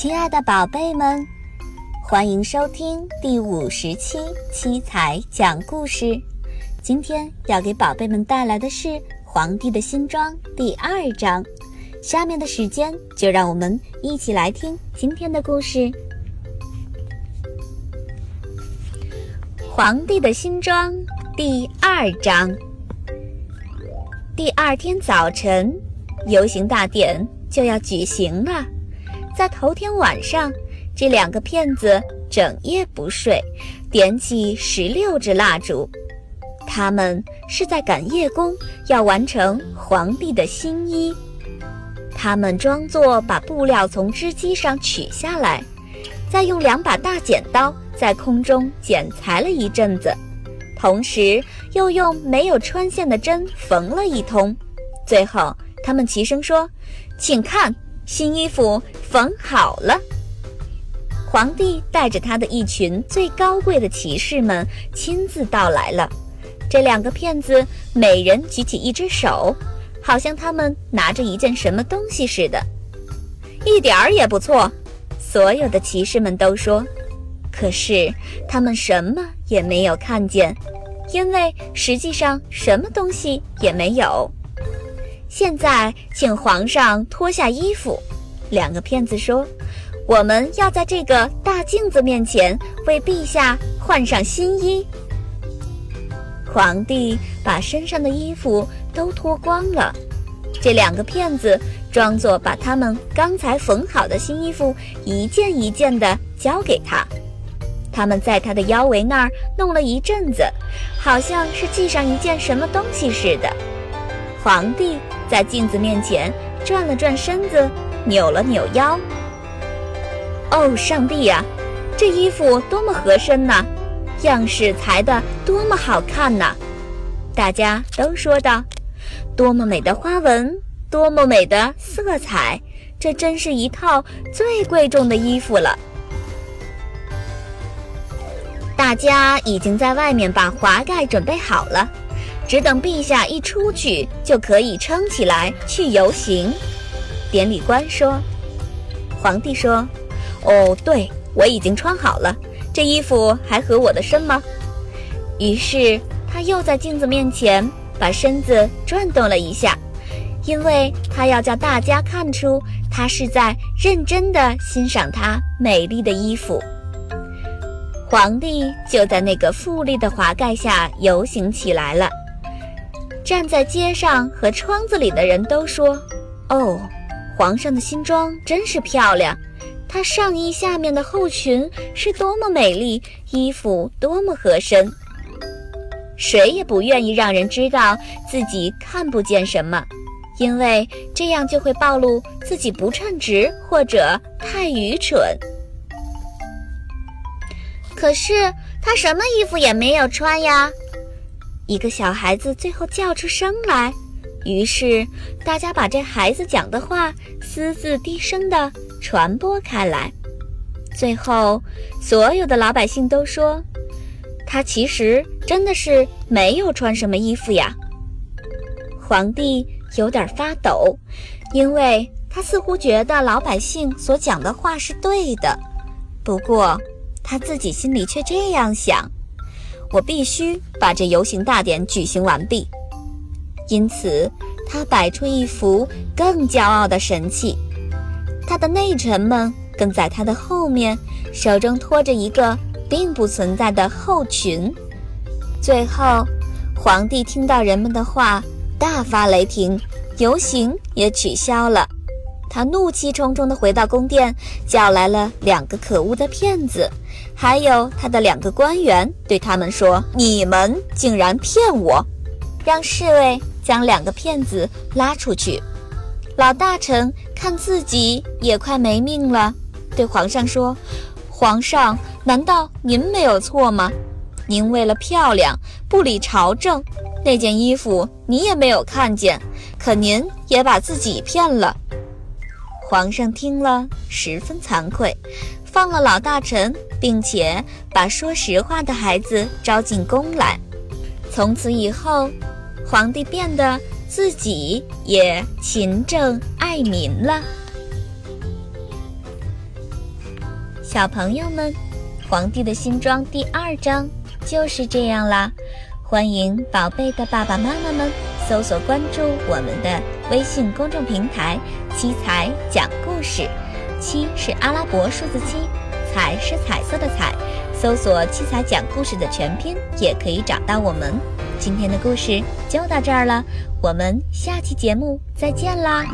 亲爱的宝贝们，欢迎收听第五十期七彩讲故事。今天要给宝贝们带来的是《皇帝的新装》第二章。下面的时间就让我们一起来听今天的故事，《皇帝的新装》第二章。第二天早晨，游行大典就要举行了。在头天晚上，这两个骗子整夜不睡，点起十六支蜡烛。他们是在赶夜工，要完成皇帝的新衣。他们装作把布料从织机上取下来，再用两把大剪刀在空中剪裁了一阵子，同时又用没有穿线的针缝了一通。最后，他们齐声说：“请看。”新衣服缝好了，皇帝带着他的一群最高贵的骑士们亲自到来了。这两个骗子每人举起一只手，好像他们拿着一件什么东西似的，一点儿也不错。所有的骑士们都说，可是他们什么也没有看见，因为实际上什么东西也没有。现在，请皇上脱下衣服。两个骗子说：“我们要在这个大镜子面前为陛下换上新衣。”皇帝把身上的衣服都脱光了。这两个骗子装作把他们刚才缝好的新衣服一件一件地交给他。他们在他的腰围那儿弄了一阵子，好像是系上一件什么东西似的。皇帝。在镜子面前转了转身子，扭了扭腰。哦，上帝呀，这衣服多么合身呐！样式裁得多么好看呐！大家都说道：“多么美的花纹，多么美的色彩，这真是一套最贵重的衣服了。”大家已经在外面把华盖准备好了。只等陛下一出去，就可以撑起来去游行。典礼官说：“皇帝说，哦，对我已经穿好了。这衣服还合我的身吗？”于是他又在镜子面前把身子转动了一下，因为他要叫大家看出他是在认真地欣赏他美丽的衣服。皇帝就在那个富丽的华盖下游行起来了。站在街上和窗子里的人都说：“哦，皇上的新装真是漂亮，他上衣下面的后裙是多么美丽，衣服多么合身。”谁也不愿意让人知道自己看不见什么，因为这样就会暴露自己不称职或者太愚蠢。可是他什么衣服也没有穿呀。一个小孩子最后叫出声来，于是大家把这孩子讲的话私自低声地传播开来。最后，所有的老百姓都说，他其实真的是没有穿什么衣服呀。皇帝有点发抖，因为他似乎觉得老百姓所讲的话是对的，不过他自己心里却这样想。我必须把这游行大典举行完毕，因此他摆出一副更骄傲的神气。他的内臣们跟在他的后面，手中托着一个并不存在的后裙。最后，皇帝听到人们的话，大发雷霆，游行也取消了。他怒气冲冲地回到宫殿，叫来了两个可恶的骗子，还有他的两个官员，对他们说：“你们竟然骗我！”让侍卫将两个骗子拉出去。老大臣看自己也快没命了，对皇上说：“皇上，难道您没有错吗？您为了漂亮不理朝政，那件衣服你也没有看见，可您也把自己骗了。”皇上听了十分惭愧，放了老大臣，并且把说实话的孩子招进宫来。从此以后，皇帝变得自己也勤政爱民了。小朋友们，《皇帝的新装》第二章就是这样啦。欢迎宝贝的爸爸妈妈们搜索关注我们的微信公众平台“七彩讲故事”，七是阿拉伯数字七，彩是彩色的彩。搜索“七彩讲故事”的全拼也可以找到我们。今天的故事就到这儿了，我们下期节目再见啦！